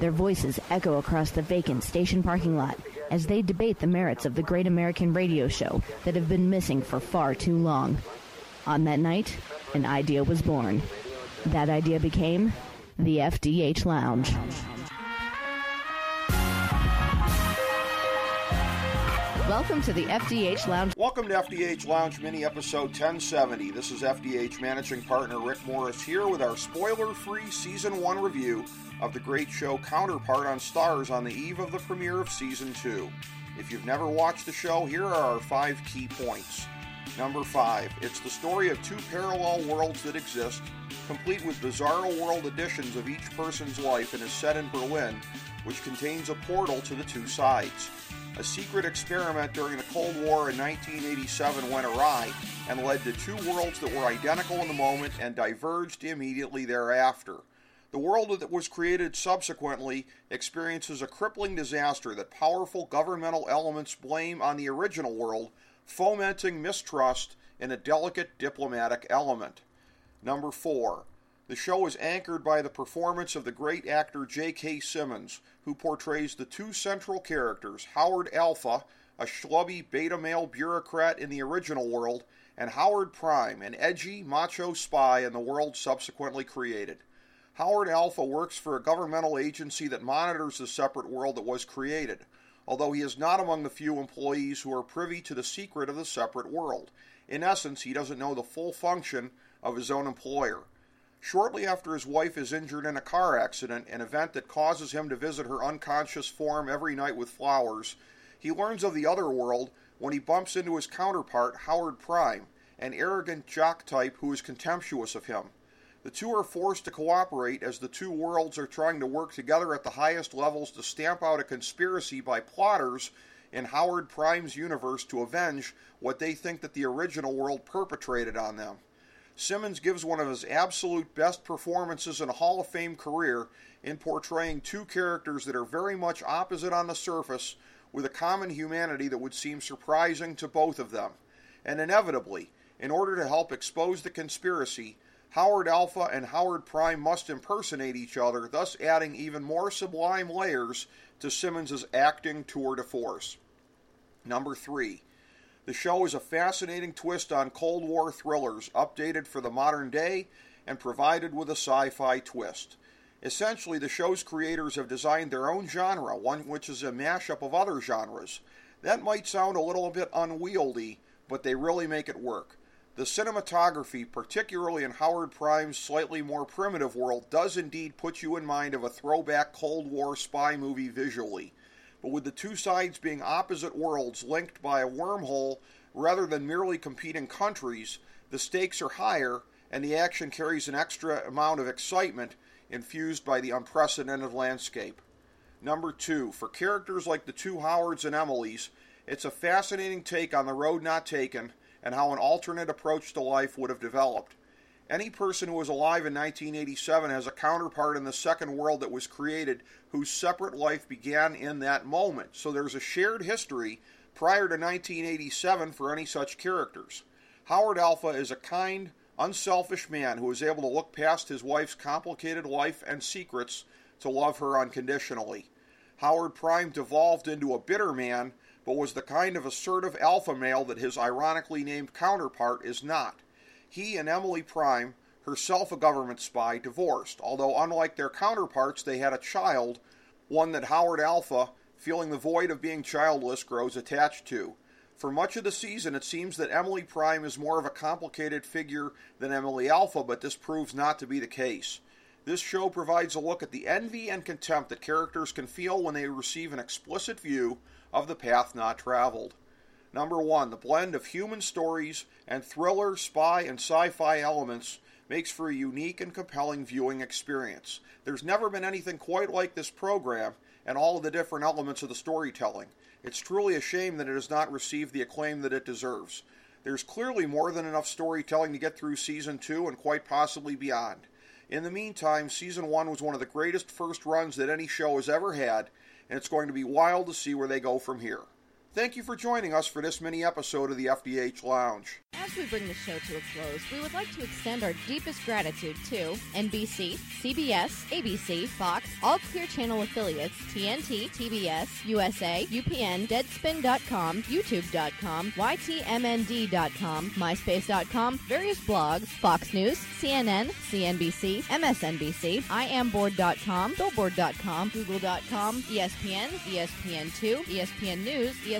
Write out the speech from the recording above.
Their voices echo across the vacant station parking lot as they debate the merits of the great American radio show that have been missing for far too long. On that night, an idea was born. That idea became the FDH Lounge. Welcome to the FDH Lounge. Welcome to FDH Lounge Mini episode 1070. This is FDH managing partner Rick Morris here with our spoiler free season 1 review of the great show Counterpart on Starz on the eve of the premiere of season 2. If you've never watched the show, here are our five key points. Number 5. It's the story of two parallel worlds that exist, complete with bizarro world editions of each person's life and is set in Berlin, which contains a portal to the two sides. A secret experiment during the Cold War in 1987 went awry and led to two worlds that were identical in the moment and diverged immediately thereafter. The world that was created subsequently experiences a crippling disaster that powerful governmental elements blame on the original world, fomenting mistrust in a delicate diplomatic element. Number 4. The show is anchored by the performance of the great actor J.K. Simmons, who portrays the two central characters, Howard Alpha, a schlubby beta male bureaucrat in the original world, and Howard Prime, an edgy, macho spy in the world subsequently created. Howard Alpha works for a governmental agency that monitors the separate world that was created, although he is not among the few employees who are privy to the secret of the separate world. In essence, he doesn't know the full function of his own employer. Shortly after his wife is injured in a car accident, an event that causes him to visit her unconscious form every night with flowers, he learns of the other world when he bumps into his counterpart, Howard Prime, an arrogant jock type who is contemptuous of him. The two are forced to cooperate as the two worlds are trying to work together at the highest levels to stamp out a conspiracy by plotters in Howard Prime's universe to avenge what they think that the original world perpetrated on them. Simmons gives one of his absolute best performances in a Hall of Fame career in portraying two characters that are very much opposite on the surface with a common humanity that would seem surprising to both of them. And inevitably, in order to help expose the conspiracy, Howard Alpha and Howard Prime must impersonate each other, thus adding even more sublime layers to Simmons' acting tour de force. Number 3. The show is a fascinating twist on Cold War thrillers, updated for the modern day and provided with a sci fi twist. Essentially, the show's creators have designed their own genre, one which is a mashup of other genres. That might sound a little bit unwieldy, but they really make it work. The cinematography, particularly in Howard Prime's slightly more primitive world, does indeed put you in mind of a throwback Cold War spy movie visually but with the two sides being opposite worlds linked by a wormhole rather than merely competing countries, the stakes are higher and the action carries an extra amount of excitement infused by the unprecedented landscape. Number two, for characters like the two Howards and Emilys, it's a fascinating take on the road not taken and how an alternate approach to life would have developed. Any person who was alive in 1987 has a counterpart in the second world that was created whose separate life began in that moment. So there's a shared history prior to 1987 for any such characters. Howard Alpha is a kind, unselfish man who is able to look past his wife's complicated life and secrets to love her unconditionally. Howard Prime devolved into a bitter man, but was the kind of assertive alpha male that his ironically named counterpart is not. He and Emily Prime, herself a government spy, divorced, although unlike their counterparts, they had a child, one that Howard Alpha, feeling the void of being childless, grows attached to. For much of the season, it seems that Emily Prime is more of a complicated figure than Emily Alpha, but this proves not to be the case. This show provides a look at the envy and contempt that characters can feel when they receive an explicit view of the path not traveled. Number one, the blend of human stories and thriller, spy, and sci fi elements makes for a unique and compelling viewing experience. There's never been anything quite like this program, and all of the different elements of the storytelling. It's truly a shame that it has not received the acclaim that it deserves. There's clearly more than enough storytelling to get through season two and quite possibly beyond. In the meantime, season one was one of the greatest first runs that any show has ever had, and it's going to be wild to see where they go from here. Thank you for joining us for this mini episode of the FDH Lounge. As we bring the show to a close, we would like to extend our deepest gratitude to NBC, CBS, ABC, Fox, all Clear Channel affiliates, TNT, TBS, USA, UPN, Deadspin.com, YouTube.com, YTMND.com, MySpace.com, various blogs, Fox News, CNN, CNBC, MSNBC, IamBoard.com, Billboard.com, Google.com, ESPN, ESPN2, ESPN News, ESPN